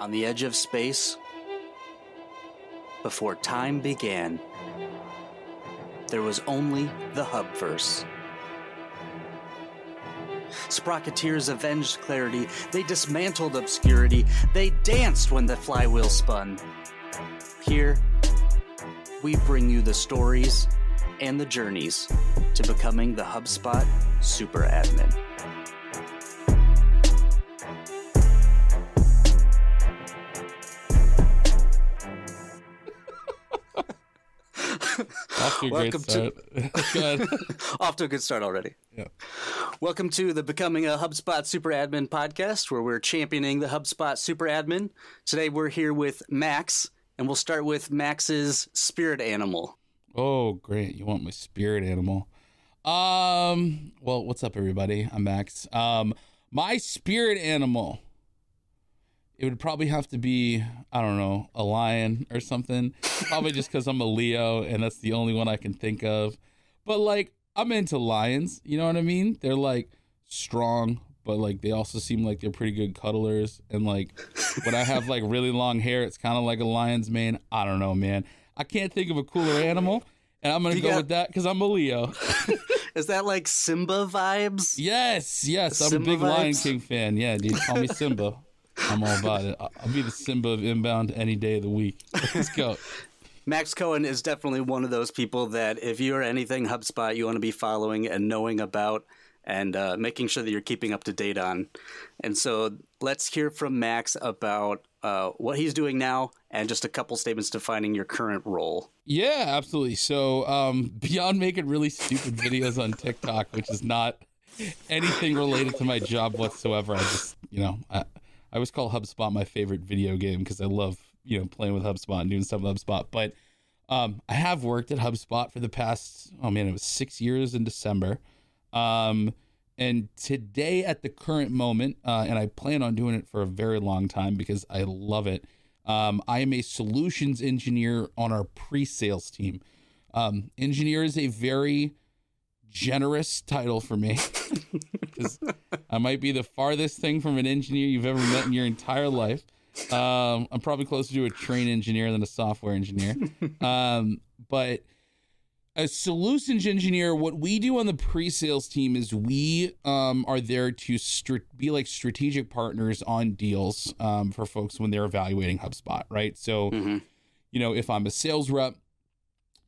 on the edge of space, before time began, there was only the Hubverse. Sprocketeers avenged clarity, they dismantled obscurity, they danced when the flywheel spun. Here, we bring you the stories and the journeys to becoming the HubSpot super admin. To a great Welcome start. Ahead. Off to a good start already. Yeah. Welcome to the Becoming a HubSpot Super Admin podcast, where we're championing the HubSpot Super Admin. Today we're here with Max, and we'll start with Max's spirit animal. Oh, great. You want my spirit animal. Um, well, what's up everybody? I'm Max. Um, my spirit animal. It would probably have to be, I don't know, a lion or something. Probably just because I'm a Leo and that's the only one I can think of. But like, I'm into lions. You know what I mean? They're like strong, but like they also seem like they're pretty good cuddlers. And like, when I have like really long hair, it's kind of like a lion's mane. I don't know, man. I can't think of a cooler animal, and I'm gonna You go got- with that because I'm a Leo. Is that like Simba vibes? Yes, yes, I'm a big Lion? King fan. Yeah, dude, call me Simba. I'm all about it. I'll be the Simba of inbound any day of the week. Let's go. Max Cohen is definitely one of those people that if you are anything HubSpot, you want to be following and knowing about and uh, making sure that you're keeping up to date on. And so let's hear from Max about uh, what he's doing now and just a couple statements defining your current role. Yeah, absolutely. So, um, beyond making really stupid videos on TikTok, which is not anything related to my job whatsoever, I just, you know, I, I always call HubSpot my favorite video game because I love, you know, playing with HubSpot and doing stuff with HubSpot. But um, I have worked at HubSpot for the past, oh man, it was six years in December. Um, and today, at the current moment, uh, and I plan on doing it for a very long time because I love it. Um, I am a solutions engineer on our pre-sales team. Um, engineer is a very generous title for me because I might be the farthest thing from an engineer you've ever met in your entire life. Um, I'm probably closer to a train engineer than a software engineer. Um, but a solutions engineer, what we do on the pre-sales team is we um, are there to str- be like strategic partners on deals um, for folks when they're evaluating HubSpot, right? So, Mhm. you know, if I'm a sales rep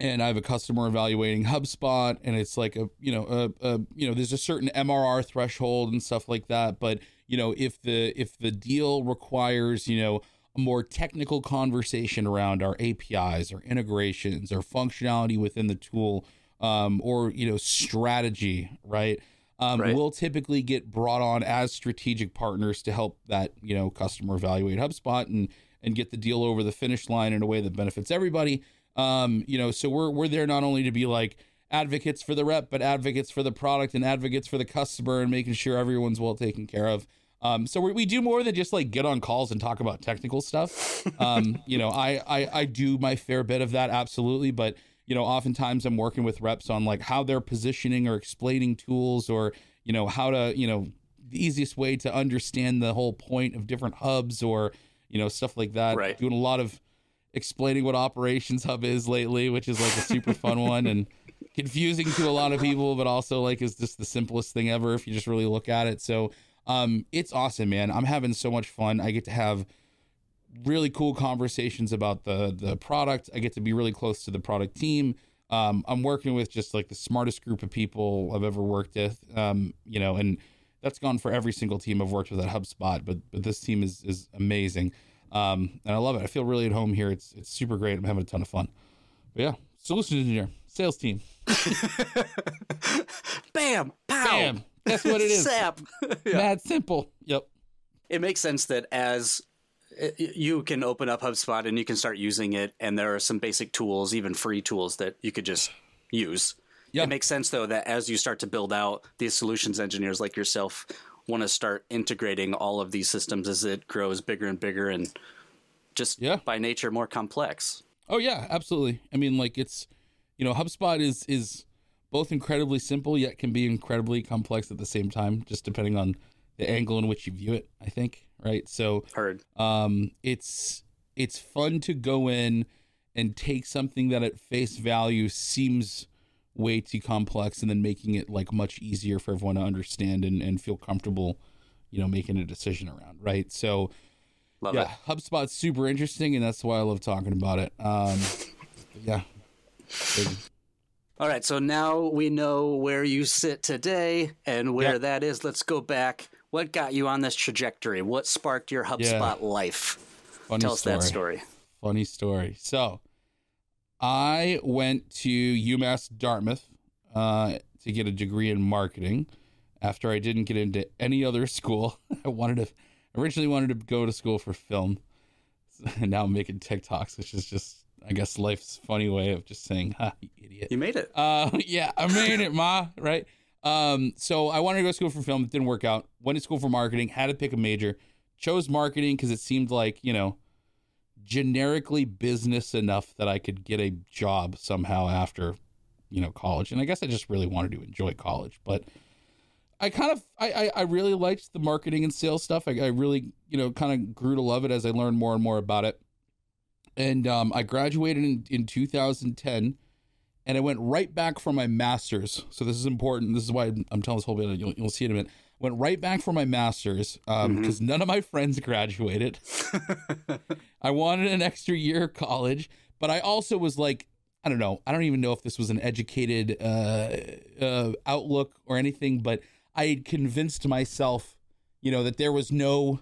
and I have a customer evaluating HubSpot, and it's like a you know a, a you know there's a certain MRR threshold and stuff like that, but you know if the if the deal requires you know a more technical conversation around our APIs or integrations or functionality within the tool, um, or you know strategy, right? Um, Right. We'll typically get brought on as strategic partners to help that you know customer evaluate HubSpot and and get the deal over the finish line in a way that benefits everybody. Um, you know, so we're we're there not only to be like advocates for the rep, but advocates for the product and advocates for the customer and making sure everyone's well taken care of. Um, so we, we do more than just like get on calls and talk about technical stuff. Um, you know, I, I I do my fair bit of that absolutely, but you know, oftentimes I'm working with reps on like how they're positioning or explaining tools or you know how to you know the easiest way to understand the whole point of different hubs or you know stuff like that. Right. Doing a lot of explaining what operations hub is lately, which is like a super fun one and confusing to a lot of people, but also like is just the simplest thing ever if you just really look at it. So um it's awesome, man. I'm having so much fun. I get to have really cool conversations about the the product. I get to be really close to the product team. Um, I'm working with just like the smartest group of people I've ever worked with. Um, you know, and that's gone for every single team I've worked with at HubSpot. But but this team is is amazing, um, and I love it. I feel really at home here. It's it's super great. I'm having a ton of fun. But yeah, solution engineer, sales team. Bam! Pow! Bam. That's what it is. Sap! Mad simple. Yep. it makes sense that as uh, you can open up HubSpot and you can start using it, and there are some basic tools, even free tools that you could just use. Yeah. It makes sense though that as you start to build out, these solutions engineers like yourself want to start integrating all of these systems as it grows bigger and bigger and just Yeah. by nature more complex. Oh yeah, absolutely. I mean, like it's, you know, HubSpot is is both incredibly simple yet can be incredibly complex at the same time, just depending on the angle in which you view it. I think right. So Heard. um, it's it's fun to go in and take something that at face value seems way too complex and then making it like much easier for everyone to understand and, and feel comfortable you know making a decision around right so Love yeah it. hubspot's super interesting and that's why i love talking about it um yeah All right, so now we know where you sit today and where Yeah. that is. Let's go back. What got you on this trajectory? What sparked your HubSpot life? funny Tell us that story. funny story. So, I went to UMass Dartmouth uh, to get a degree in marketing. After I didn't get into any other school, I wanted to originally wanted to go to school for film, and now I'm making TikToks, which is just I guess life's funny way of just saying, "Ha, you idiot." You made it. Uh, yeah, I made it, ma. Right. Um, so I wanted to go to school for film. It didn't work out. Went to school for marketing. Had to pick a major. Chose marketing because it seemed like you know, generically business enough that I could get a job somehow after, you know, college. And I guess I just really wanted to enjoy college, but. I kind of I, I, I really liked the marketing and sales stuff. I, I really you know kind of grew to love it as I learned more and more about it. And um, I graduated in, in 2010 and I went right back for my master's. So this is important. This is why I'm, telling this whole bit. You'll, you'll see in a minute. Went right back for my master's because none of my friends graduated. I wanted an extra year of college, but I also was like, I don't know. I don't even know if this was an educated uh, uh, outlook or anything, but I had convinced myself, you know, that there was no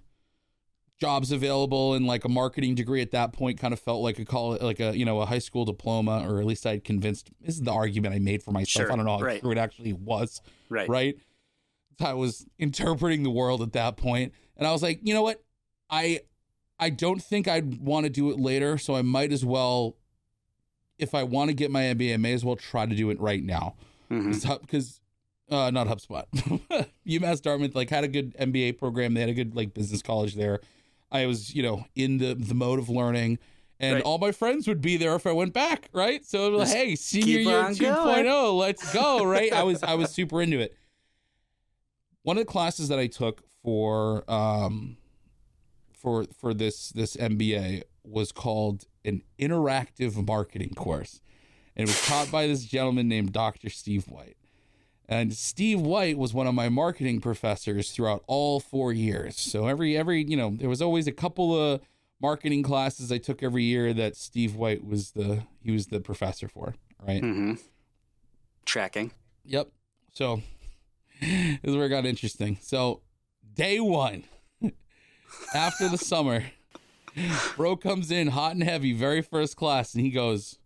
jobs available and like a marketing degree at that point kind of felt like a call like a you know a high school diploma or at least I'd convinced this is the argument I made for myself. Sure, I don't know how right. true it actually was, Right. right? I was interpreting the world at that point and I was like, you know what? I I don't think I'd want to do it later, so I might as well if I want to get my MBA, I may as well try to do it right now. Because uh, not HubSpot. UMass Dartmouth like had a good MBA program. They had a good like business college there. I was you know in the the mode of learning, and Right. all my friends would be there if I went back. Right, so it was like, hey, senior year on 2.0, let's go. Right, I was I was super into it. One of the classes that I took for um for for this this MBA was called an interactive marketing course. And it was taught by this gentleman named Dr. Steve White. And Steve White was one of my marketing professors throughout all 4 years. So every every, you know, there was always a couple of marketing classes I took every year that Steve White was the he was the professor for, right? Mm-hmm. Tracking. Yep. So this is where it got interesting. So day one, after the summer, bro comes in hot and heavy, very first class, and he goes,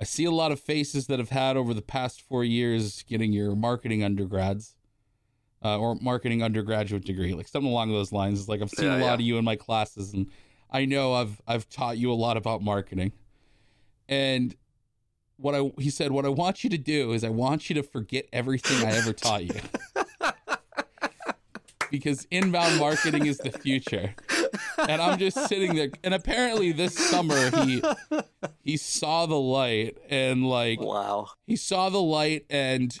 I see a lot of faces that have had over the past four years getting your marketing undergrads. Uh, or marketing undergraduate degree, like something along those lines. It's like I've seen Yeah, a lot yeah. of you in my classes, and I know I've I've taught you a lot about marketing. And what I he said, what I want you to do is I want you to forget everything I ever taught you. because inbound marketing is the future. And I'm just sitting there and apparently this summer he he saw the light and like Wow. he saw the light and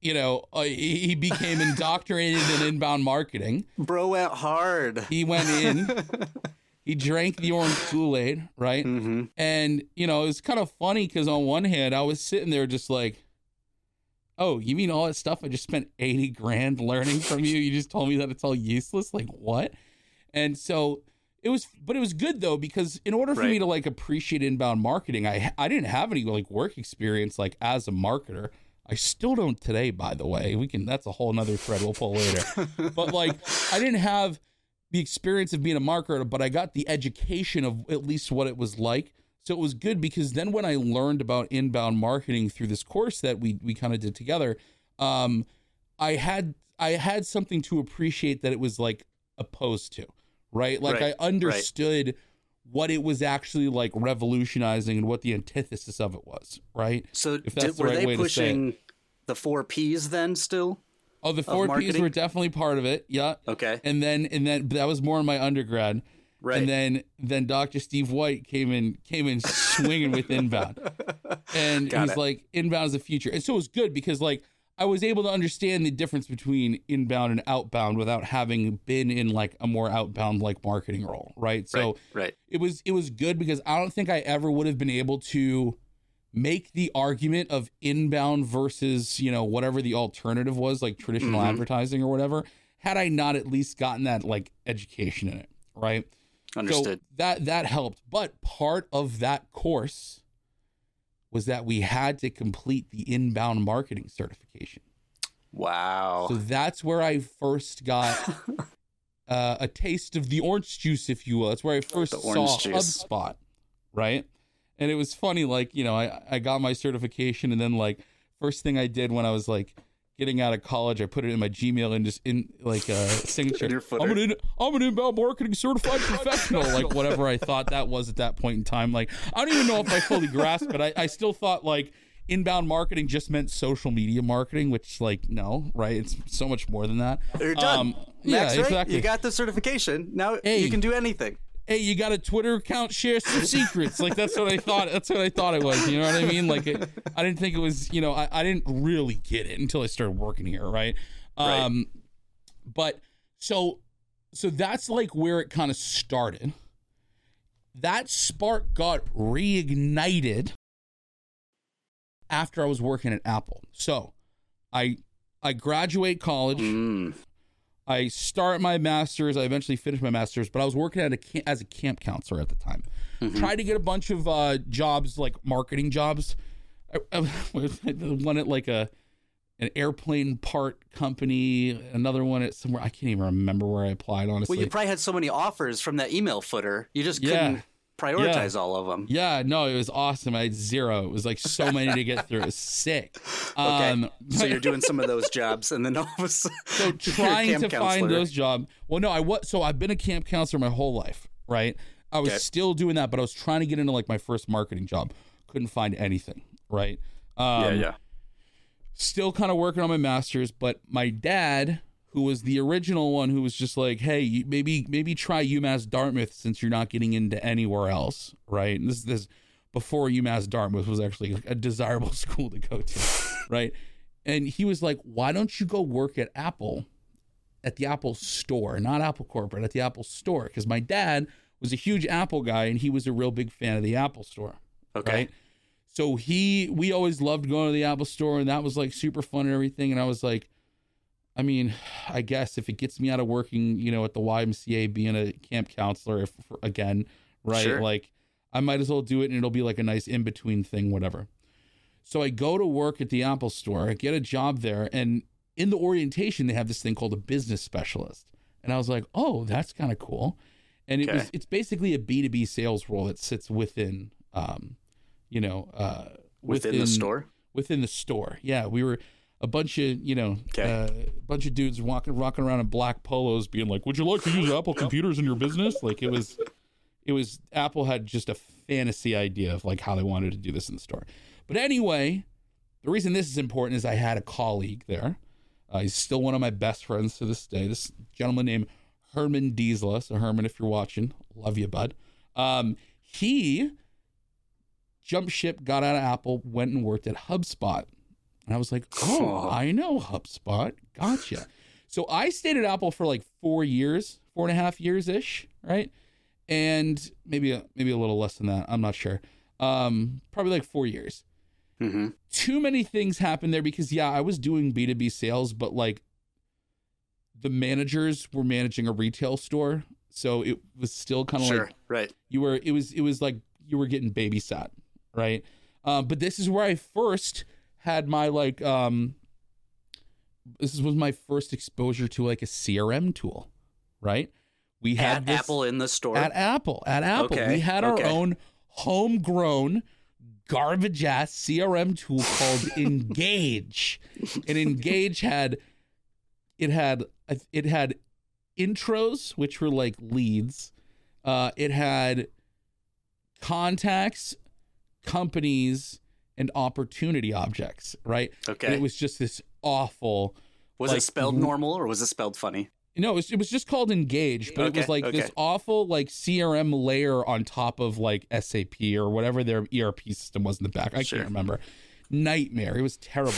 you know, uh, he he became indoctrinated in inbound marketing. Bro went hard. He went in, he drank the orange Kool-Aid, right? hmm And, you know, it was kind of funny because on one hand, I was sitting there just like, oh, you mean all that stuff I just spent 80 grand learning from you? You just told me that it's all useless? Like, what? And so it was, but it was good though, because in order for me to like appreciate inbound marketing, I, I didn't have any like work experience like as a marketer. I still don't today, by the way. We can, that's a whole nother thread we'll pull later. but like, I didn't have the experience of being a marketer, but I got the education of at least what it was like. So it was good because then when I learned about inbound marketing through this course that we we kind of did together, um, I had I had something to appreciate that it was like opposed to, right? Like Right, I understood what it was actually like revolutionizing and what the antithesis of it was, right? So If that's did, the were right they way to say it. pushing the four P's then still? Oh, the four P's were definitely part of it. Yeah. Okay. And then and then that was more in my undergrad. Right. And then then Dr. Steve White came in came in swinging with inbound. And Got he's it. like inbound is the future. And so it was good because like I was able to understand the difference between inbound and outbound without having been in like a more outbound like marketing role, right? So right, right. it was it was good because I don't think I ever would have been able to make the argument of inbound versus, you know, whatever the alternative was, like traditional Mhm. advertising or whatever, had I not at least gotten that like education in it, right? Understood. So that that helped. But part of that course was that we had to complete the inbound marketing certification. wow. So that's where I first got uh, a taste of the orange juice, if you will. That's where I first saw juice. HubSpot, right? And it was funny, like you know, I I got my certification, and then like first thing I did when I was like getting out of college, I put it in my Gmail and just in like a signature. In your footer. I'm an in, I'm an inbound marketing certified professional, like whatever I thought that was at that point in time. Like I don't even know if I fully grasped it. I, I still thought like inbound marketing just meant social media marketing, which like no, right? It's so much more than that. You're done. Um, yeah, Max, right? exactly. You got the certification. Now Hey. you can do anything. Hey, you got a Twitter account, share some secrets. Like that's what I thought. That's what I thought it was. You know what I mean? Like it, I didn't think it was. You know, I, I didn't really get it until I started working here, right? Right. Um, but so so that's like where it kind of started. That spark got reignited after I was working at Apple. So I I graduate college. Mm. I start my master's. I eventually finished my master's, but I was working at a camp, as a camp counselor at the time. Mhm. Tried to get a bunch of uh, jobs, like marketing jobs. I, I, one at like a an airplane part company, another one at somewhere I can't even remember where I applied. Honestly, Well, you probably had so many offers from that email footer. You just couldn't. Yeah. Prioritize all of them. yeah, no, it was awesome. I had zero. It was like so many to get through. It was sick. Okay. Um, So you're doing some of those jobs, and then all of a sudden, so trying to find those jobs. Well, no, I was so I've been a camp counselor my whole life, right? I was Okay. still doing that, but I was trying to get into like my first marketing job. Couldn't find anything, right? Um, yeah, yeah. Still kind of working on my master's, but my dad, who was the original one, who was just like, "Hey, maybe maybe try UMass Dartmouth since you're not getting into anywhere else, right?" And this this before UMass Dartmouth was actually a desirable school to go to, right? And he was like, "Why don't you go work at Apple, at the Apple store, not Apple corporate, at the Apple store?" Because my dad was a huge Apple guy, and he was a real big fan of the Apple store Okay. right? So he, we always loved going to the Apple store, and that was like super fun and everything. And I was like, I mean, I guess if it gets me out of working, you know, at the YMCA, being a camp counselor, if again, right? Sure. Like, I might as well do it, and it'll be like a nice in between thing, whatever. So I go to work at the Apple store, I get a job there, and in the orientation, they have this thing called a business specialist. And I was like, oh, that's kind of cool. And it Okay. was it's basically a B2B sales role that sits within um, you know, uh Within, the store. Within the store. Yeah. We were a bunch of, you know, Okay. uh, a bunch of dudes walking rocking around in black polos being like, Would you like to use Apple computers in your business? Like it was it was Apple had just a fantasy idea of like how they wanted to do this in the store. But anyway, the reason this is important is I had a colleague there. Uh, he's still one of my best friends to this day. This gentleman named Herman Diesla. So Herman, if you're watching, love you, bud. Um, he jumped ship, got out of Apple, went and worked at HubSpot. And I was like, oh. I know HubSpot. Gotcha. So I stayed at Apple for like four years, four and a half years ish, right? And maybe a, maybe a little less than that. I'm not sure. Um, probably like four years. hmm Too many things happened there because yeah, I was doing B2B sales, but like the managers were managing a retail store, so it was still kind of Sure. like right. you were it was it was like you were getting babysat right um, but this is where i first had my like um this was my first exposure to like a crm tool right we had At this Apple in the store. at apple at apple Okay, we had our okay. own homegrown garbage ass crm tool called engage and engage had it had it had intros which were like leads uh, it had contacts, companies, and opportunity objects, right? okay. And it was just this awful. was like, it spelled normal or was it spelled funny? No, it was, it was just called Engage, but it was Okay, like this awful like CRM layer on top of like SAP or whatever their ERP system was in the back. I Sure. can't remember. Nightmare. It was terrible.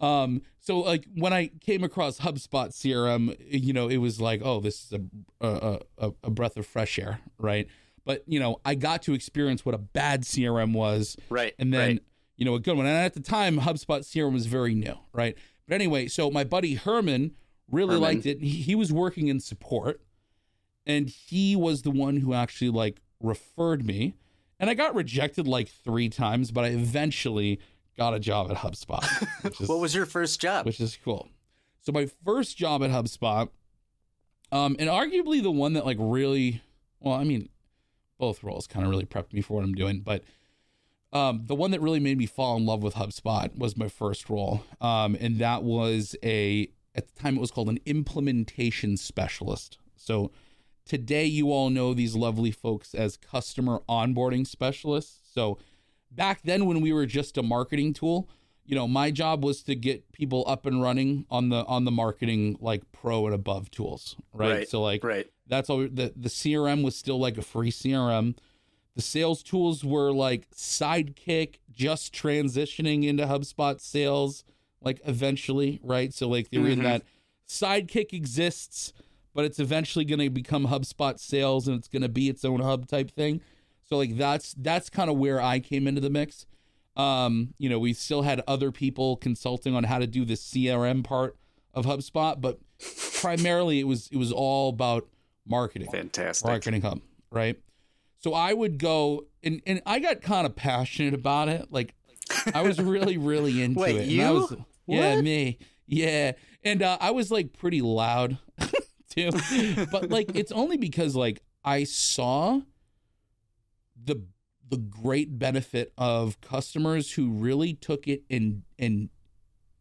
Um, so like when I came across HubSpot CRM, you know, it was like, oh, this is a a, a, a breath of fresh air, right? But you know, I got to experience what a bad CRM was, Right. and then right. You know a good one. And at the time, HubSpot CRM was very new, right? But anyway, so my buddy Herman really Herman. liked it. He, he was working in support, and he was the one who actually like referred me. And I got rejected like three times, but I eventually got a job at HubSpot, is what was your first job? which is cool. So my first job at HubSpot, um, and arguably the one that like really, well, I mean, both roles kind of really prepped me for what I'm doing, but um, the one that really made me fall in love with HubSpot was my first role, um, and that was a at the time it was called an implementation specialist. So today you all know these lovely folks as customer onboarding specialists. So back then when we were just a marketing tool, you know, my job was to get people up and running on the on the marketing like pro and above tools, right? Right, So like right. that's all the the CRM was still like a free CRM. The sales tools were like Sidekick, just transitioning into HubSpot sales, like eventually, right? So like they were in that Sidekick exists, but it's eventually going to become HubSpot sales and it's going to be its own hub type thing. So like that's that's kind of where I came into the mix. Um, you know, we still had other people consulting on how to do the CRM part of HubSpot, but primarily it was it was all about marketing Fantastic. marketing hub, right? So I would go and and I got kind of passionate about it. Like I was really really into Wait, it. And you? I was, yeah, me. Yeah. And uh, I was like pretty loud too. but like it's only because like I saw the the great benefit of customers who really took it and and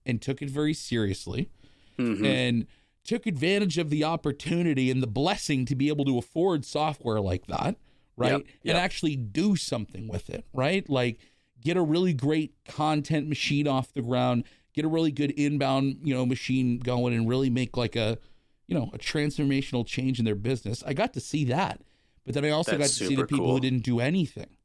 and took it very seriously Mhm. and took advantage of the opportunity and the blessing to be able to afford software like that, right? Yep, yep. And actually do something with it, right? Like get a really great content machine off the ground, get a really good inbound, you know, machine going and really make like a, you know, a transformational change in their business. I got to see that. But then I also That's got to see the people cool. who didn't do anything.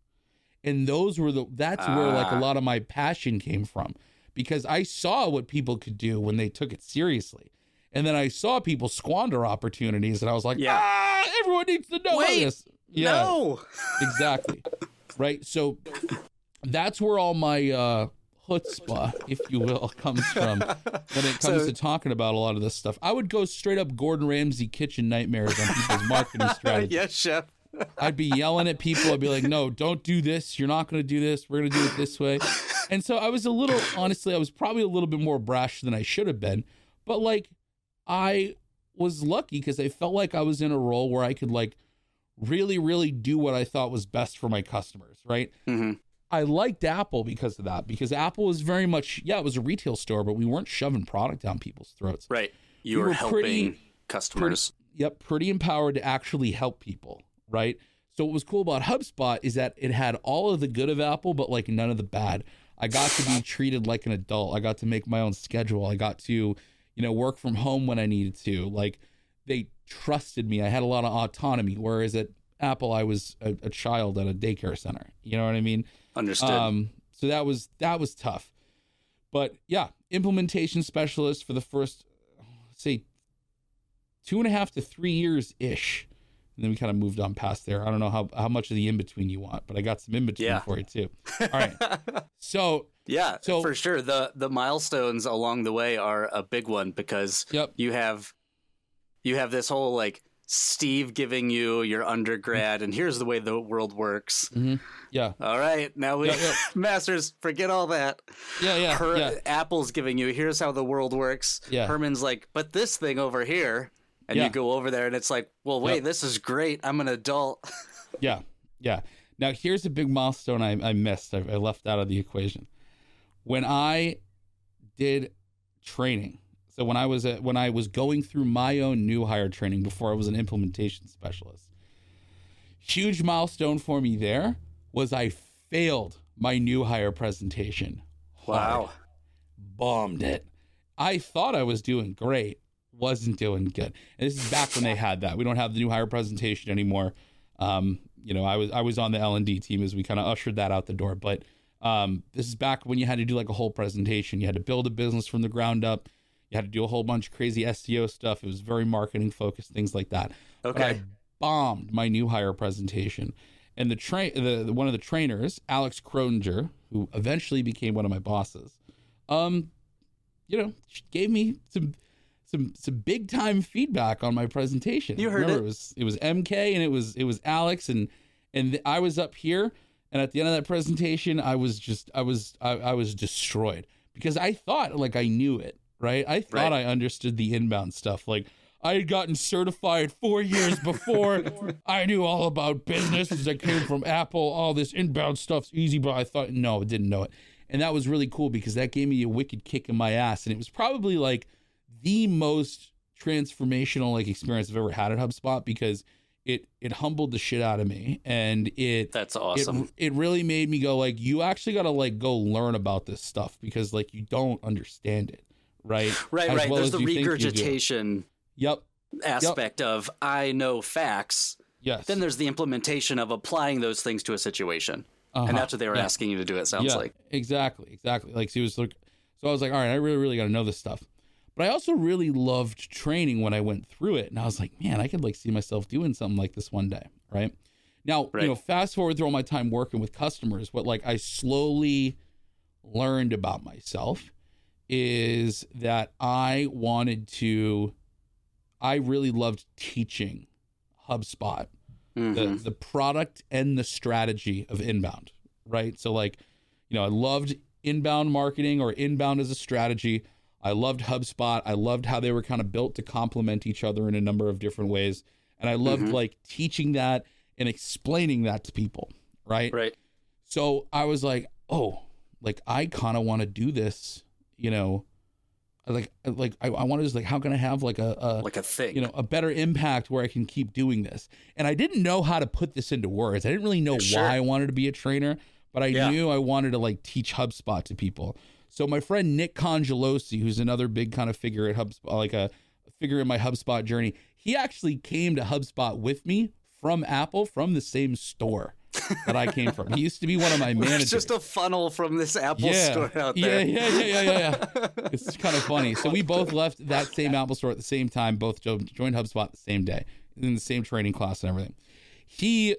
And those were the that's where like a Ah. lot of my passion came from because I saw what people could do when they took it seriously. And then I saw people squander opportunities and I was like, Yeah. ah, everyone needs to know Wait, this. Yeah, No. exactly. right. So that's where all my uh chutzpah, if you will, comes from when it comes So- to talking about a lot of this stuff. I would go straight up Gordon Ramsay kitchen nightmares on people's marketing strategy. yes, chef. I'd be yelling at people. I'd be like, no, don't do this. You're not going to do this. We're going to do it this way. And so I was a little, honestly, I was probably a little bit more brash than I should have been. But like, I was lucky because I felt like I was in a role where I could like really, really do what I thought was best for my customers, right? hmm I liked Apple because of that, because Apple was very much, yeah, it was a retail store, but we weren't shoving product down people's throats. Right. You We were were helping pretty- customers. yep, pretty empowered to actually help people, right? So what was cool about HubSpot is that it had all of the good of Apple, but like none of the bad. I got to be treated like an adult. I got to make my own schedule. I got to, you know, work from home when I needed to. Like they trusted me. I had a lot of autonomy. Whereas at Apple, I was a, a child at a daycare center. You know what I mean? Understood. Um, so that was that was tough. But yeah, implementation specialist for the first say two and a half to three years ish. And then we kind of moved on past there. I don't know how, how much of the in between you want, but I got some in between Yeah. for you too. All right. So yeah, so- for sure. The the milestones along the way are a big one because yep. you have you have this whole like Steve giving you your undergrad and here's the way the world works. Mm-hmm. Yeah. All right, now we Yeah, yeah. masters, forget all that. Yeah. Yeah. Her, yeah. Apple's giving you here's how the world works. Yeah. Herman's like, but this thing over here, and you go over there and it's like, well, wait, this is great. I'm an adult. Yeah, yeah. Now here's a big milestone I, I missed. I, I left out of the equation. When I did training, so when I was at, when I was going through my own new hire training before I was an implementation specialist, huge milestone for me there was I failed my new hire presentation. Hard. Wow. bombed it. I thought I was doing great, wasn't doing good. And this is back when they had that. We don't have the new hire presentation anymore. Um, you know, I was I was on the L and D team as we kind of ushered that out the door. But Um, this is back when you had to do like a whole presentation. You had to build a business from the ground up. You had to do a whole bunch of crazy SEO stuff. It was very marketing focused, things like that. But I Okay. bombed my new hire presentation. And the train, the, the one of the trainers, Alex Croninger, who eventually became one of my bosses, um, you know, gave me some some some big time feedback on my presentation. You heard Remember, it. it was it was MK and it was it was Alex and and th- I was up here and at the end of that presentation I was just I was I, I was destroyed because I thought like I knew it right? I thought Right. I understood the inbound stuff. Like I had gotten certified four years before. I knew all about business as I came from Apple all this inbound stuff's easy but I thought no I didn't know it. And that was really cool because that gave me a wicked kick in my ass. And it was probably like the most transformational like experience I've ever had at HubSpot because it it humbled the shit out of me. And it That's awesome. it, it really made me go like you actually got to like go learn about this stuff because like you don't understand it right right, As right. well There's the you think you do. regurgitation yep aspect of I know facts. yes Then there's the implementation of applying those things to a situation. Uh-huh. And that's what they were Yeah. asking you to do, it sounds yeah, like. exactly, exactly. Like she was like, so I was like, all right, I really, really got to know this stuff. But I also really loved training when I went through it, and I was like, man, I could like see myself doing something like this one day, right? Now, Right. you know, fast forward through all my time working with customers, what like I slowly learned about myself is that I wanted to, I really loved teaching HubSpot the Mhm. the product and the strategy of inbound, right? So like, you know, I loved inbound marketing or inbound as a strategy. I loved HubSpot. I loved how they were kind of built to complement each other in a number of different ways. And I loved Mhm. like teaching that and explaining that to people, right? Right. So I was like, oh, like I kind of want to do this, you know, like like I, I want to like how can I have like a, a Like a thing. you know a better impact where I can keep doing this. And I didn't know how to put this into words. I didn't really know Sure. why I wanted to be a trainer, but I Yeah. knew I wanted to like teach HubSpot to people. So my friend Nick Congelosi, who's another big kind of figure at HubSpot, like a figure in my HubSpot journey, he actually came to HubSpot with me from Apple from the same store that I came from. He used to be one of my managers. It's just a funnel from this Apple store out there. Yeah, yeah, yeah, yeah, yeah. it's kind of funny. So we both left that same Apple store at the same time, both joined HubSpot the same day, in the same training class and everything. He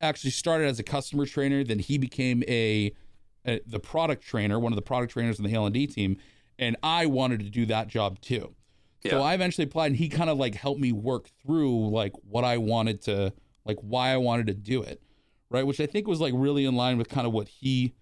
actually started as a customer trainer, then he became a, a the product trainer, one of the product trainers in the L and D team, and I wanted to do that job too. So Yeah. I eventually applied, and he kind of like helped me work through like what I wanted to, like why I wanted to do it, right? Which I think was like really in line with kind of what he,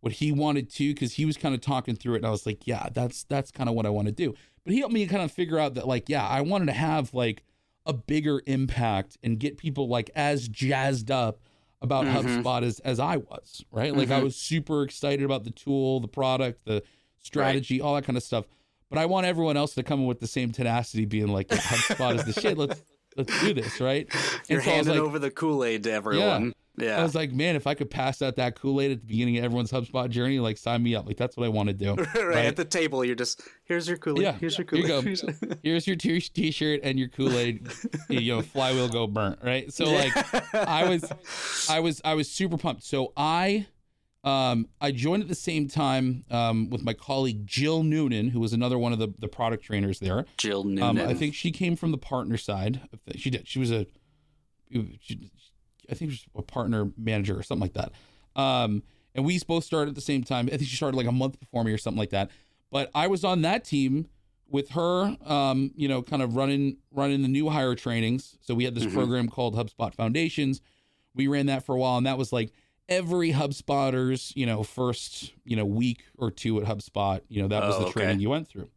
what he wanted to, because he was kind of talking through it, and I was like, yeah, that's that's kind of what I want to do. But he helped me kind of figure out that like, yeah, I wanted to have like a bigger impact and get people like as jazzed up about Mhm. HubSpot as as I was, right? Like I Mhm. was super excited about the tool, the product, the strategy, all that kind of stuff. But I want everyone else to come in with the same tenacity, being like, yeah, HubSpot is the shit. Let's let's do this, right? You're so handing like- over the Kool Aid to everyone. Yeah. I was like, man, if I could pass out that Kool Aid at the beginning of everyone's HubSpot journey, like sign me up. Like that's what I want to do. right, right. at the table, you're just here's your Kool Aid. Yeah, Here's your Kool Aid. Here's your t- t-shirt and your Kool Aid. you know, flywheel go burnt, right? So like, I was, I was, I was super pumped. So I, um, I joined at the same time um, with my colleague Jill Noonan, who was another one of the the product trainers there. Jill Um, Noonan. I think she came from the partner side. She did. She was a, she, I think she was a partner manager or something like that. Um, and we both started at the same time. I think she started like a month before me or something like that. But I was on that team with her. Um, you know, kind of running running the new hire trainings. So we had this Mhm. program called HubSpot Foundations. We ran that for a while, and that was like every HubSpotters, you know, first you know week or two at HubSpot. You know, that was Oh, the okay. training you went through.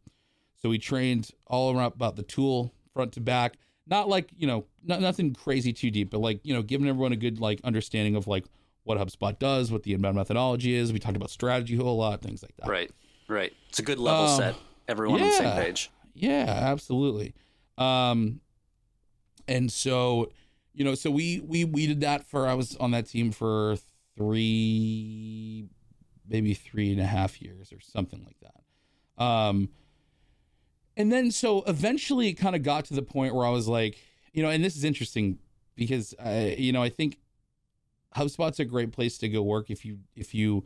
So we trained all around about the tool front to back. Not like, you know, not, nothing crazy too deep, but like, you know, giving everyone a good like understanding of like what HubSpot does, what the inbound methodology is. We talked about strategy a whole lot, things like that. right, right. It's a good level Um, set. Everyone on the same page. Yeah, absolutely. Um, and so, you know, so we we we did that for I was on that team for three, maybe three and a half years or something like that. Um, and then so eventually it kind of got to the point where I was like, you know, and this is interesting because I, you know, I think HubSpot's a great place to go work if you if you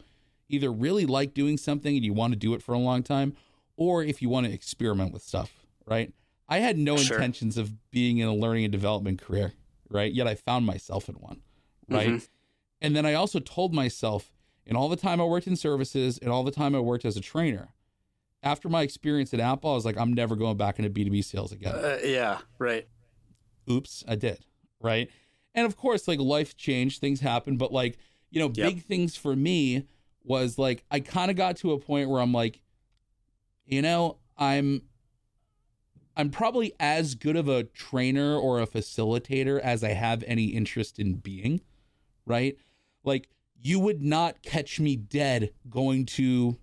either really like doing something and you want to do it for a long time, or if you want to experiment with stuff, right? I had no Sure. intentions of being in a learning and development career, right? Yet I found myself in one, right? Mhm. And then I also told myself, in all the time I worked in services and all the time I worked as a trainer, after my experience at Apple, I was like, I'm never going back into B2B sales again. Uh, yeah, right. Oops, I did. Right. And of course, like life changed, things happen, but like, you know, Yep. big things for me was like, I kind of got to a point where I'm like, you know, I'm. I'm probably as good of a trainer or a facilitator as I have any interest in being, right? Like you would not catch me dead going to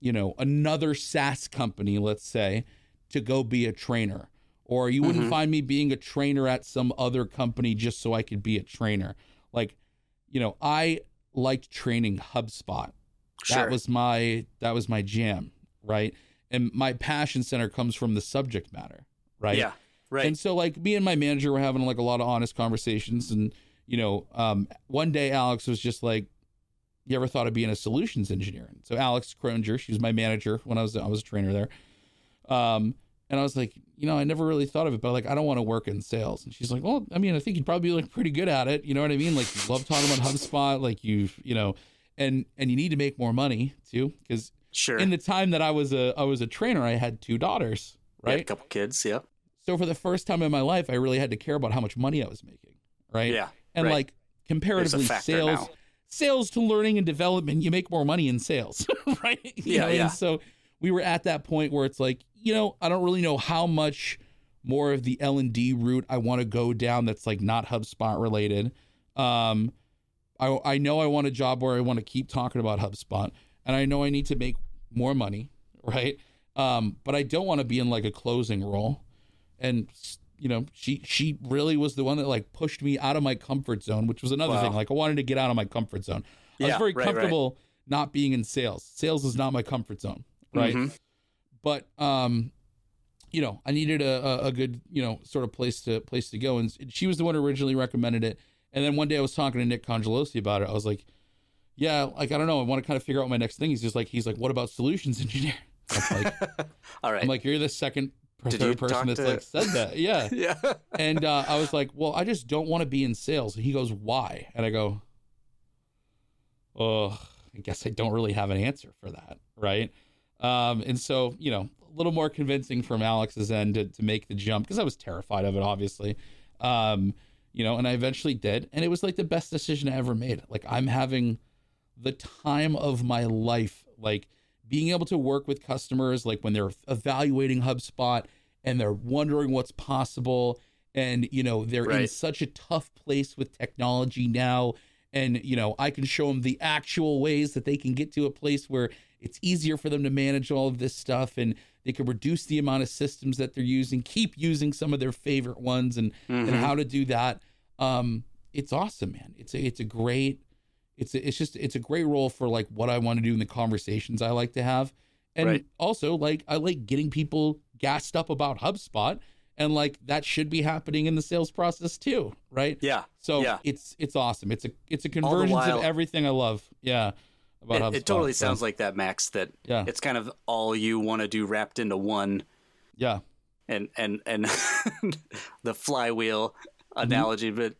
you know, another SaaS company, let's say, to go be a trainer. Or you wouldn't Mhm. find me being a trainer at some other company just so I could be a trainer. Like, you know, I liked training HubSpot. Sure. That was my that was my jam, right? And my passion center comes from the subject matter, right? Yeah, right. And so like me and my manager were having like a lot of honest conversations and you know, um one day Alex was just like you ever thought of being a solutions engineer? And so Alex Croninger, she was my manager when I was I was a trainer there. Um and I was like, you know, I never really thought of it, but like I don't want to work in sales. And she's like, Well, I mean, I think you'd probably be like pretty good at it. You know what I mean? Like you love talking about HubSpot, like you you know, and and you need to make more money too. Because sure. in the time that I was a I was a trainer, I had two daughters, Yeah, right? a couple kids. Yeah. So for the first time in my life, I really had to care about how much money I was making, right? Yeah. And right. like comparatively, sales now. sales to learning and development, you make more money in sales, right? You Yeah, know, yeah. And so we were at that point where it's like, you know, I don't really know how much more of the L and D route I want to go down. That's like not HubSpot related. Um, I I know I want a job where I want to keep talking about HubSpot, and I know I need to make more money, right? Um, but I don't want to be in like a closing role. And you know, she she really was the one that like pushed me out of my comfort zone, which was another Wow. thing. Like I wanted to get out of my comfort zone. I was very right, right. comfortable not being in sales. Sales is not my comfort zone, right? Mhm. But um, you know, I needed a, a, a good you know sort of place to place to go, and she was the one who originally recommended it. And then one day I was talking to Nick Congelosi about it. I was like, yeah, like I don't know, I want to kind of figure out what my next thing. He's just like, he's like, what about solutions engineer? I'm like, All right. I'm like, you're the second Did you person that's to- like said that. Yeah. yeah. And uh, I was like, well, I just don't want to be in sales. And he goes, why? And I go, oh, I guess I don't really have an answer for that. Right. Um, and so, you know, a little more convincing from Alex's end to, to make the jump because I was terrified of it, obviously. Um, you know, and I eventually did. And it was like the best decision I ever made. Like, I'm having the time of my life, like being able to work with customers, like when they're evaluating HubSpot and they're wondering what's possible. And, you know, they're in such a tough place with technology now. And, you know, I can show them the actual ways that they can get to a place where it's easier for them to manage all of this stuff and they can reduce the amount of systems that they're using, keep using some of their favorite ones and, and Mhm. how to do that. Um, it's awesome, man. It's a, it's a great, it's a, it's just, it's a great role for like what I want to do in the conversations I like to have. And Right. also like, I like getting people gassed up about HubSpot and like that should be happening in the sales process too. Right. Yeah. So Yeah. it's, it's awesome. It's a, it's a convergence while- of everything I love. Yeah. About It, HubSpot. it totally So, sounds like that, Max. That Yeah. it's kind of all you want to do wrapped into one, Yeah. and and and the flywheel Mm-hmm. analogy, but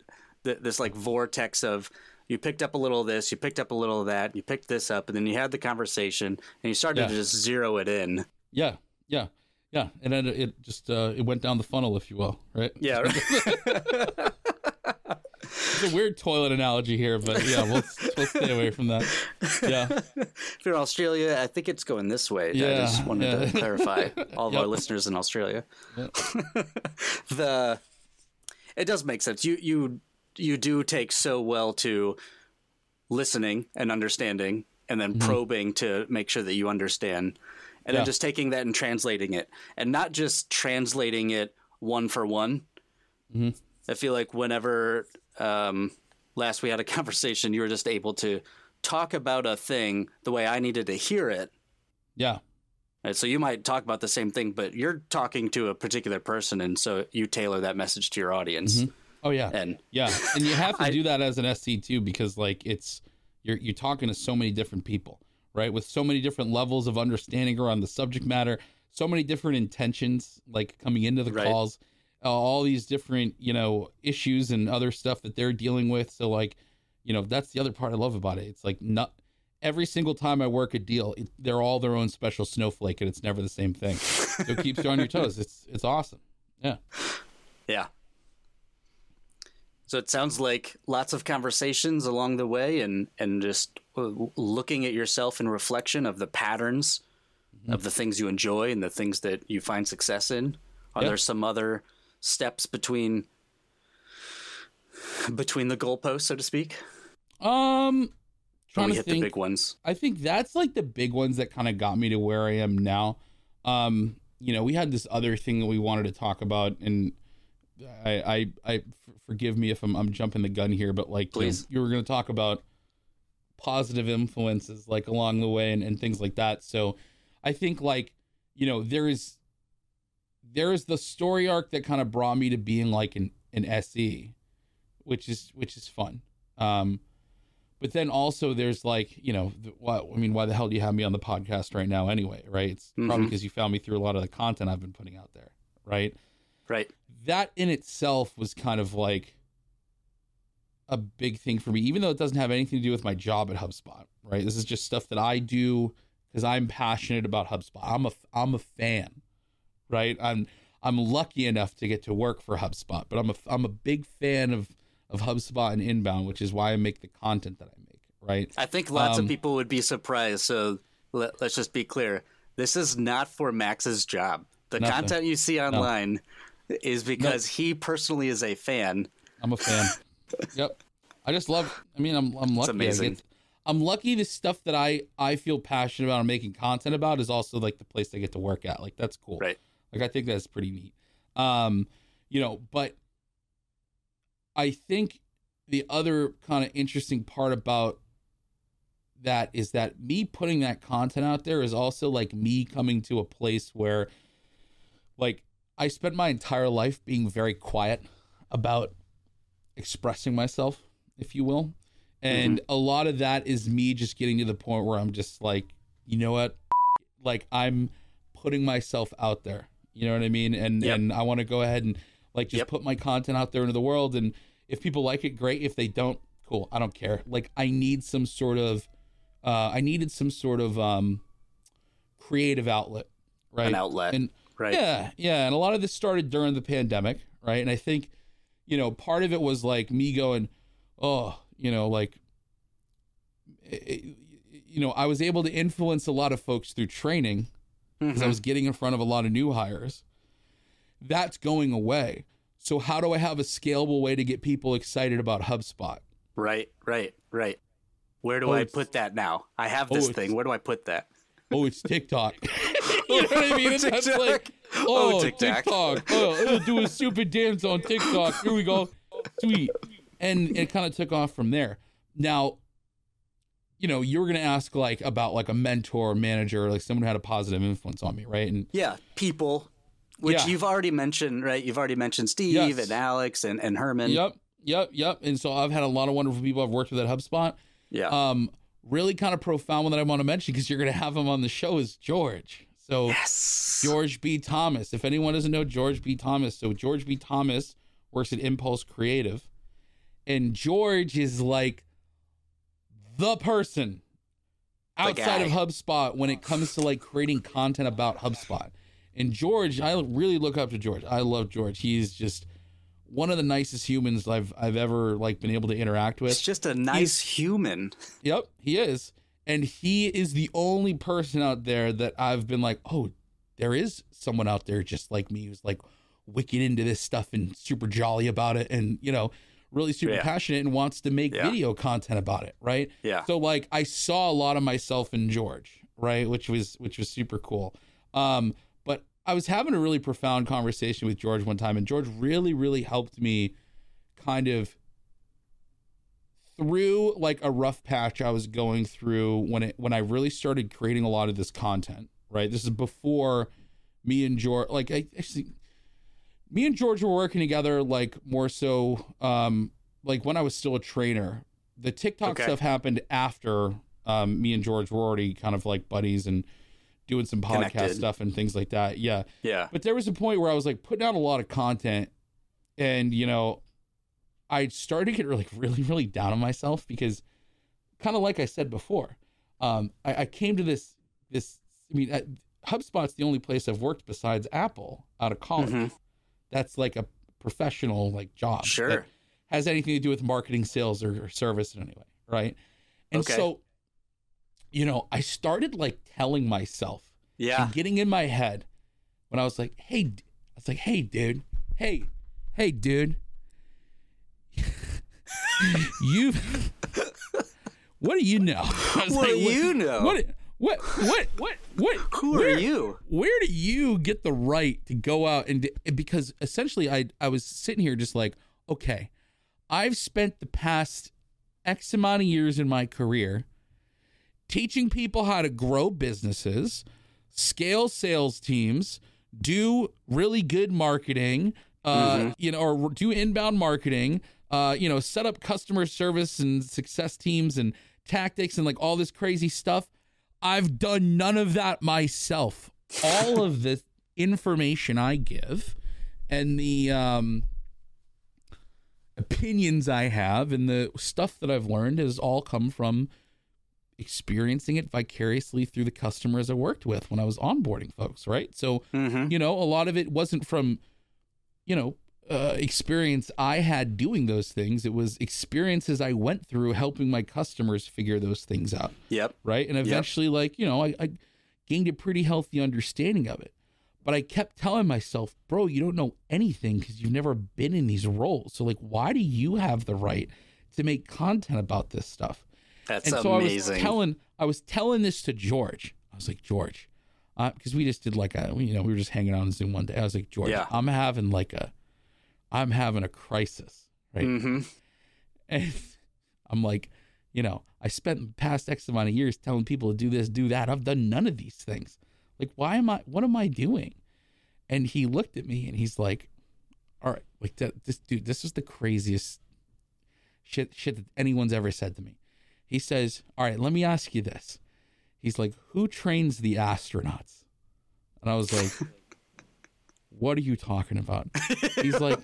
th- this like vortex of you picked up a little of this, you picked up a little of that, you picked this up, and then you had the conversation, and you started Yeah. to just zero it in. Yeah. Yeah. Yeah. And then it just, uh, it went down the funnel, if you will. Right. Yeah. right. It's a weird toilet analogy here, but yeah, we'll, we'll stay away from that. Yeah. if you're in Australia, I think it's going this way. Yeah, I just wanted yeah. to clarify all of our listeners in Australia. Yep. the it does make sense. You you you do take so well to listening and understanding and then probing to make sure that you understand. And Mm-hmm. Yeah. then just taking that and translating it. And not just translating it one for one. Mhm. I feel like whenever um, last we had a conversation, you were just able to talk about a thing the way I needed to hear it. Yeah. Right, so you might talk about the same thing, but you're talking to a particular person, and so you tailor that message to your audience. Oh yeah. And Yeah. And you have to I- do that as an SC too, because like it's you're you're talking to so many different people, right? With so many different levels of understanding around the subject matter, so many different intentions like coming into the Right. calls, uh, all these different, you know, issues and other stuff that they're dealing with. So like, you know, that's the other part I love about it. It's like not every single time I work a deal, it, they're all their own special snowflake and it's never the same thing. So it keeps you on your toes. It's it's awesome. Yeah. Yeah. So it sounds like lots of conversations along the way and, and just uh, looking at yourself in reflection of the patterns of the things you enjoy and the things that you find success in. Are Yeah. there some other steps between between the goalposts, so to speak? Um trying we hit think the big ones. I think that's like the big ones that kind of got me to where I am now. Um, you know, we had this other thing that we wanted to talk about, and I, I, I forgive me if I'm, I'm jumping the gun here, but like, you, know, you were going to talk about positive influences like along the way and, and things like that. So I think like, you know, there is, there is the story arc that kind of brought me to being like an, an SE, which is, which is fun. Um, but then also there's like you know the, why, i mean why the hell do you have me on the podcast right now anyway right it's probably Mhm. because you found me through a lot of the content i've been putting out there right Right. that in itself was kind of like a big thing for me even though it doesn't have anything to do with my job at hubspot right this is just stuff that i do because i'm passionate about hubspot i'm a i'm a fan right i'm i'm lucky enough to get to work for hubspot but i'm a i'm a big fan of of hubspot and inbound which is why i make the content that i make right I think lots Um, of people would be surprised. So let, let's just be clear. This is not for Max's job. The Nothing. content you see online is because he personally is a fan. I'm a fan. yep. I just love. I mean, I'm I'm lucky. Amazing. get- I'm lucky. The stuff that I I feel passionate about and making content about is also like the place I get to work at. Like that's cool. Right. Like I think that's pretty neat. Um, you know, but I think the other kind of interesting part about that is that me putting that content out there is also like me coming to a place where like I spent my entire life being very quiet about expressing myself, if you will. And a lot of that is me just getting to the point where I'm just like, you know what? Like I'm putting myself out there. You know what I mean? And Yep. and I want to go ahead and like just Yep. put my content out there into the world and if people like it great, if they don't, cool. I don't care. Like I need some sort of uh I needed some sort of um creative outlet, right? An outlet. And right. yeah, yeah. And a lot of this started during the pandemic, right? And I think, you know, part of it was like me going, oh, you know, like, eh, eh, you know, I was able to influence a lot of folks through training because I Mhm. was getting in front of a lot of new hires. That's going away. So how do I have a scalable way to get people excited about HubSpot? Right, right, right. Where do Oh, I put that now? I have Oh, this it's- thing. Where do I put that? Oh, it's TikTok. you know what I mean? And that's TikTok. like, Oh, oh, TikTok. TikTok. Oh, it'll do a stupid dance on TikTok. Here we go. Sweet. And it kind of took off from there. Now, you know, you were going to ask like about like a mentor, manager, like someone who had a positive influence on me, right? And Yeah, people, which Yeah. you've already mentioned, right? You've already mentioned Steve Yes. and Alex and, and Herman. yep, yep, yep. And so I've had a lot of wonderful people I've worked with at HubSpot. Yeah. Um, really kind of profound one that I want to mention because you're going to have him on the show is George. So yes. George B. Thomas. If anyone doesn't know George B. Thomas, so George B. Thomas works at Impulse Creative, and George is like the person outside of. HubSpot when it comes to like creating content about HubSpot. And George, I really look up to George. I love George. He's just one of the nicest humans I've I've ever like been able to interact with. It's just a nice human. Yep, he is. And he is the only person out there that I've been like, oh, there is someone out there just like me who's like wicked into this stuff and super jolly about it and, you know, really super Yeah. passionate and wants to make Yeah. video content about it, right? Yeah. So like I saw a lot of myself in George, right? Which was which was super cool. Um, but I was having a really profound conversation with George one time, and George really, really helped me kind of through like a rough patch I was going through when it when I really started creating a lot of this content, right? This is before me and George like I actually me and George were working together like more so um like when I was still a trainer the TikTok Okay. stuff happened after um, me and George were already kind of like buddies and doing some podcast Connected. stuff and things like that. Yeah. Yeah. But there was a point where I was like putting out a lot of content and, you know, I started to get really, really, really down on myself because kind of like I said before, um, I, I came to this, this, I mean, uh, HubSpot's the only place I've worked besides Apple out of college. Mhm. That's like a professional like job. that Sure. has anything to do with marketing, sales, or, or service in any way, right? And Okay. so, you know, I started like telling myself Yeah. getting in my head when I was like, "Hey," I was like, "Hey, dude, hey, hey, dude, you, what do you know?" What like, do you know? What, what, what, what, what? Who where- are you? where do you get the right to go out and because essentially I I was sitting here just like okay I've spent the past x amount of years in my career teaching people how to grow businesses scale sales teams do really good marketing uh you know or do inbound marketing uh you know set up customer service and success teams and tactics and like all this crazy stuff I've done none of that myself. All of the information I give and the um, opinions I have and the stuff that I've learned has all come from experiencing it vicariously through the customers I worked with when I was onboarding folks, right? So, Mm-hmm. you know, a lot of it wasn't from, you know, uh, experience I had doing those things. It was experiences I went through helping my customers figure those things out Yep. right? And eventually, like, you know, I, I gained a pretty healthy understanding of it. But I kept telling myself, bro, you don't know anything because you've never been in these roles. So, like, why do you have the right to make content about this stuff? That's and so I was telling, I was telling this to George. I was like, George, because we just did like a, you know, we were just hanging out on Zoom one day. I was like, George, Yeah. I'm having like a, I'm having a crisis, right? mm-hmm. And I'm like, you know, I spent the past X amount of years telling people to do this, do that. I've done none of these things. Like, why am I, what am I doing? And he looked at me and he's like, all right, like, that, this dude, this is the craziest shit, shit that anyone's ever said to me. He says, all right, let me ask you this. He's like, who trains the astronauts? And I was like, what are you talking about? He's like,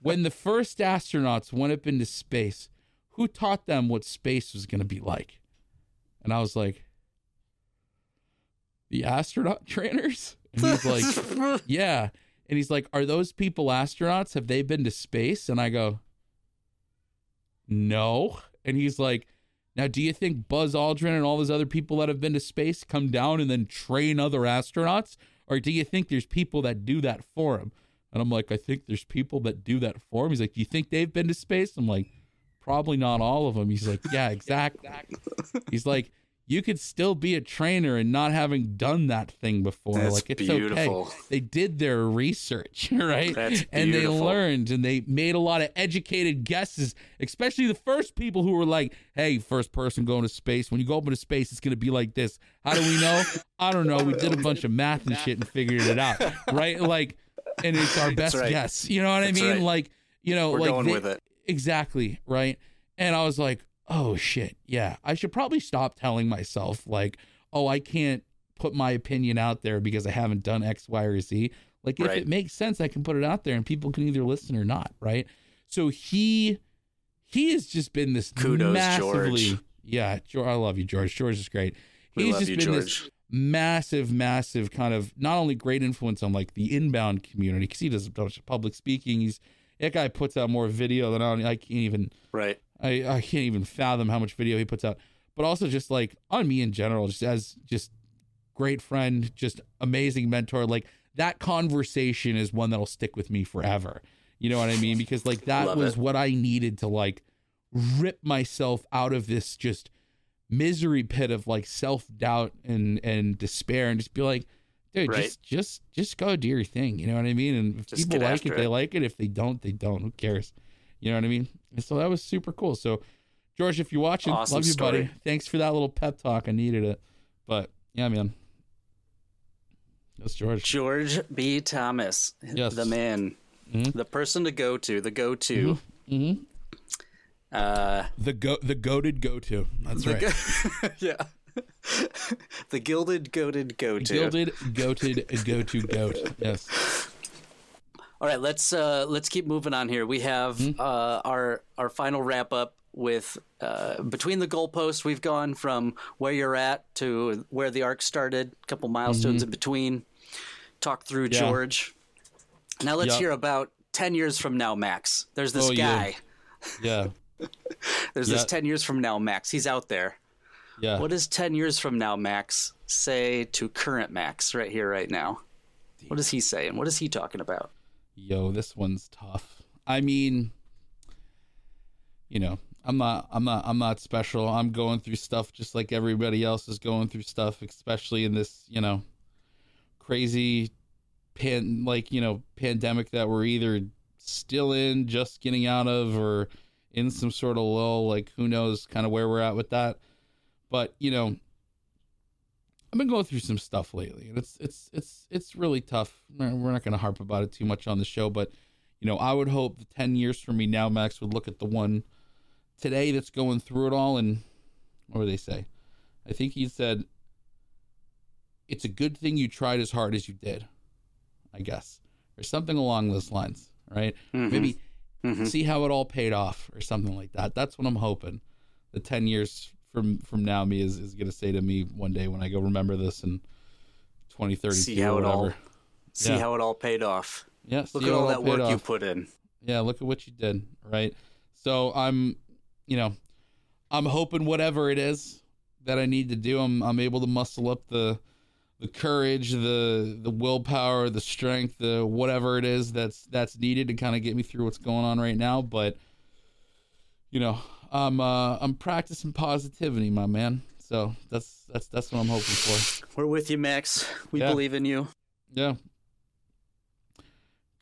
when the first astronauts went up into space, who taught them what space was going to be like? And I was like, the astronaut trainers? And he's like, yeah. And he's like, are those people astronauts? Have they been to space? And I go, no. And he's like, now, do you think Buzz Aldrin and all those other people that have been to space come down and then train other astronauts? Or do you think there's people that do that for him? And I'm like, I think there's people that do that for him. He's like, do you think they've been to space? I'm like, probably not all of them. He's like, yeah, exactly. He's like, you could still be a trainer and not having done that thing before. That's like, it's beautiful. okay. They did their research, right? That's and they learned and they made a lot of educated guesses, especially the first people who were like, hey, first person going to space. When you go up into space, it's going to be like this. How do we know? I don't know. We did a bunch of math and shit and figured it out, right? Like, and it's our best right. guess. You know what That's I mean? right. Like, you know, We're like going they- with it. Exactly, right? And I was like, oh shit, yeah. I should probably stop telling myself like, oh, I can't put my opinion out there because I haven't done X, Y, or Z. Like if Right. it makes sense, I can put it out there and people can either listen or not, right? So he he has just been this Kudos, massively George. yeah, George, I love you, George. George is great. We He's love just you, been this George. massive, massive kind of not only great influence on like the inbound community because he does a bunch of public speaking. He's that guy puts out more video than I, I can't even Right. I, I can't even fathom how much video he puts out. But also just like on me in general, just as just great friend, just amazing mentor. Like that conversation is one that'll stick with me forever. You know what I mean? Because like that Love was it. what I needed to like rip myself out of this just misery pit of like self doubt and and despair and just be like, dude, Right. just just just go do your thing. You know what I mean? And if Just people like after it, they like it. If they don't, they don't. Who cares? You know what I mean? And so that was super cool. So George, if you're watching, Awesome love you, buddy. Thanks for that little pep talk. I needed it. But yeah, man. That's George. George B. Thomas, Yes. the man, Mhm. the person to go to, the go to. hmm Uh, the go the goaded go to. That's right. yeah. the gilded goated go to. Gilded goated go to goat. Yes. All right, let's uh, let's keep moving on here. We have Mm-hmm. uh, our our final wrap up with uh, between the goalposts. We've gone from where you're at to where the arc started. A couple milestones in between. Talk through Mm-hmm. Yeah. George. Now let's Yup. hear about ten years from now, Max. There's this Oh, guy. Yeah. There's this ten years from now, Max. He's out there. Yeah. What does ten years from now, Max, say to current Max right here, right now? What is he saying? What is he talking about? Yo, this one's tough. I mean, you know, I'm not I'm not I'm not special. I'm going through stuff just like everybody else is going through stuff, especially in this, you know, crazy pan like, you know, pandemic that we're either still in, just getting out of or in some sort of lull, like who knows kind of where we're at with that. But, you know, I've been going through some stuff lately, and it's it's it's it's really tough. We're not going to harp about it too much on the show, but you know, I would hope the ten years from me now, Max would look at the one today that's going through it all, and what do they say? I think he said, "It's a good thing you tried as hard as you did." I guess, or something along those lines, right? Mhm. Maybe Mhm. see how it all paid off, or something like that. That's what I'm hoping. The ten years from from now, me is is going to say to me one day when I go remember this in 2030 See how it all see Yeah. how it all paid off. Yeah, Look at how all that work you put in. Yeah, look at what you did, right? So I'm, you know, I'm hoping whatever it is that I need to do, I'm I'm able to muscle up the the courage, the the willpower, the strength, the whatever it is that's that's needed to kind of get me through what's going on right now. But you know, I'm uh I'm practicing positivity, my man. So that's that's that's what I'm hoping for. We're with you, Max. We Yeah. believe in you. Yeah.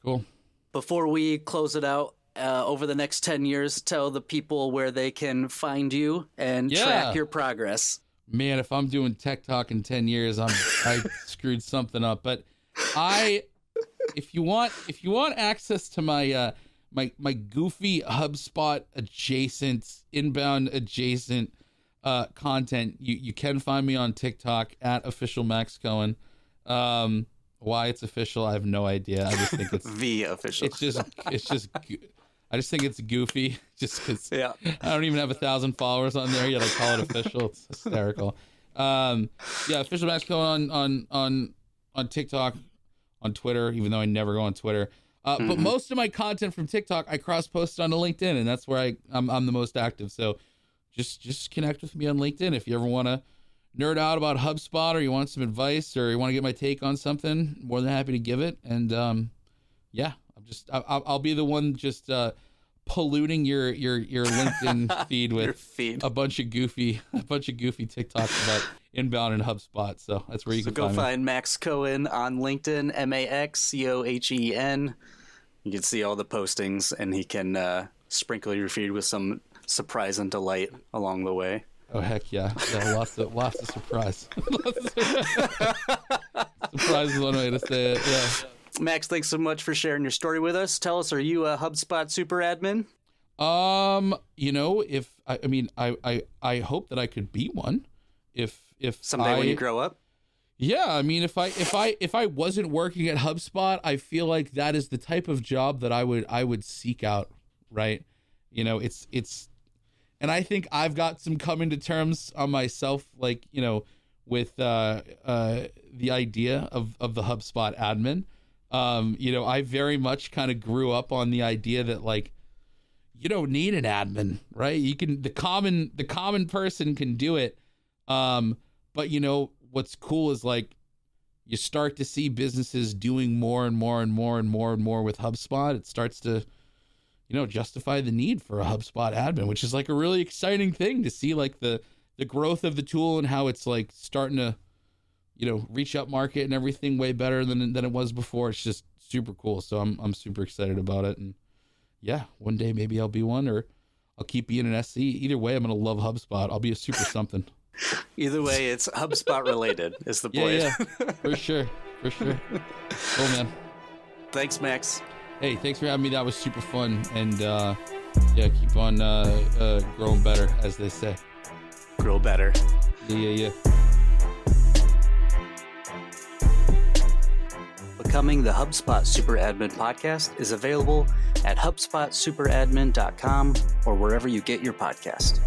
Cool. Before we close it out, uh, over the next 10 years, tell the people where they can find you and Yeah. track your progress. man, if I'm doing TikTok in 10 years, I'm I screwed something up. But I if you want if you want access to my uh my my goofy HubSpot adjacent inbound adjacent uh content, you you can find me on TikTok at official Max Cohen. Um why it's official, I have no idea. I just think it's The official. it's just it's just I just think it's goofy just cuz yeah. I don't even have a thousand followers on there yet. I call it official. It's hysterical. Um, yeah, official Max Cohen on on on on TikTok, on Twitter. Even though I never go on Twitter, uh, but most of my content from TikTok I cross post onto LinkedIn, and that's where I I'm, I'm the most active. So just just connect with me on LinkedIn if you ever want to nerd out about HubSpot or you want some advice or you want to get my take on something. More than happy to give it. And um, yeah, I'm just I, I'll, I'll be the one just uh, polluting your your your LinkedIn feed Your with feed. a bunch of goofy a bunch of goofy TikToks about inbound and HubSpot. So that's where you So can go find, find Max Cohen on LinkedIn, M A X C O H E N. You can see all the postings, and he can uh, sprinkle your feed with some surprise and delight along the way. Oh heck yeah! Yeah, lots of lots of surprise. surprise is one way to say it. Yeah. Max, thanks so much for sharing your story with us. Tell us, are you a HubSpot super admin? Um, you know, if I, I mean, I, I, I hope that I could be one. If if Someday I, when you grow up? Yeah, I mean, if I if I if I wasn't working at HubSpot, I feel like that is the type of job that I would I would seek out. Right? You know, it's it's, and I think I've got some coming to terms on myself, like you know, with uh uh the idea of of the HubSpot admin. Um, you know, I very much kind of grew up on the idea that like you don't need an admin, right? You can the common the common person can do it. Um, but you know what's cool is like you start to see businesses doing more and more and more and more and more with HubSpot. It starts to you know justify the need for a HubSpot admin, which is like a really exciting thing to see like the the growth of the tool and how it's like starting to you know reach up market and everything way better than than it was before. It's just super cool. So I'm I'm super excited about it and yeah, one day maybe I'll be one or I'll keep being an SC. Either way, I'm gonna love HubSpot. I'll be a super something. Either way, it's HubSpot related, is the Yeah, point. yeah, for sure, for sure. Cool, man. Thanks, Max. Hey, thanks for having me. That was super fun, and uh, Yeah, keep on uh, uh, growing better, as they say. Grow better. Yeah, yeah, yeah. Becoming the HubSpot Super Admin podcast is available at HubspotSuperadmin.com or wherever you get your podcast.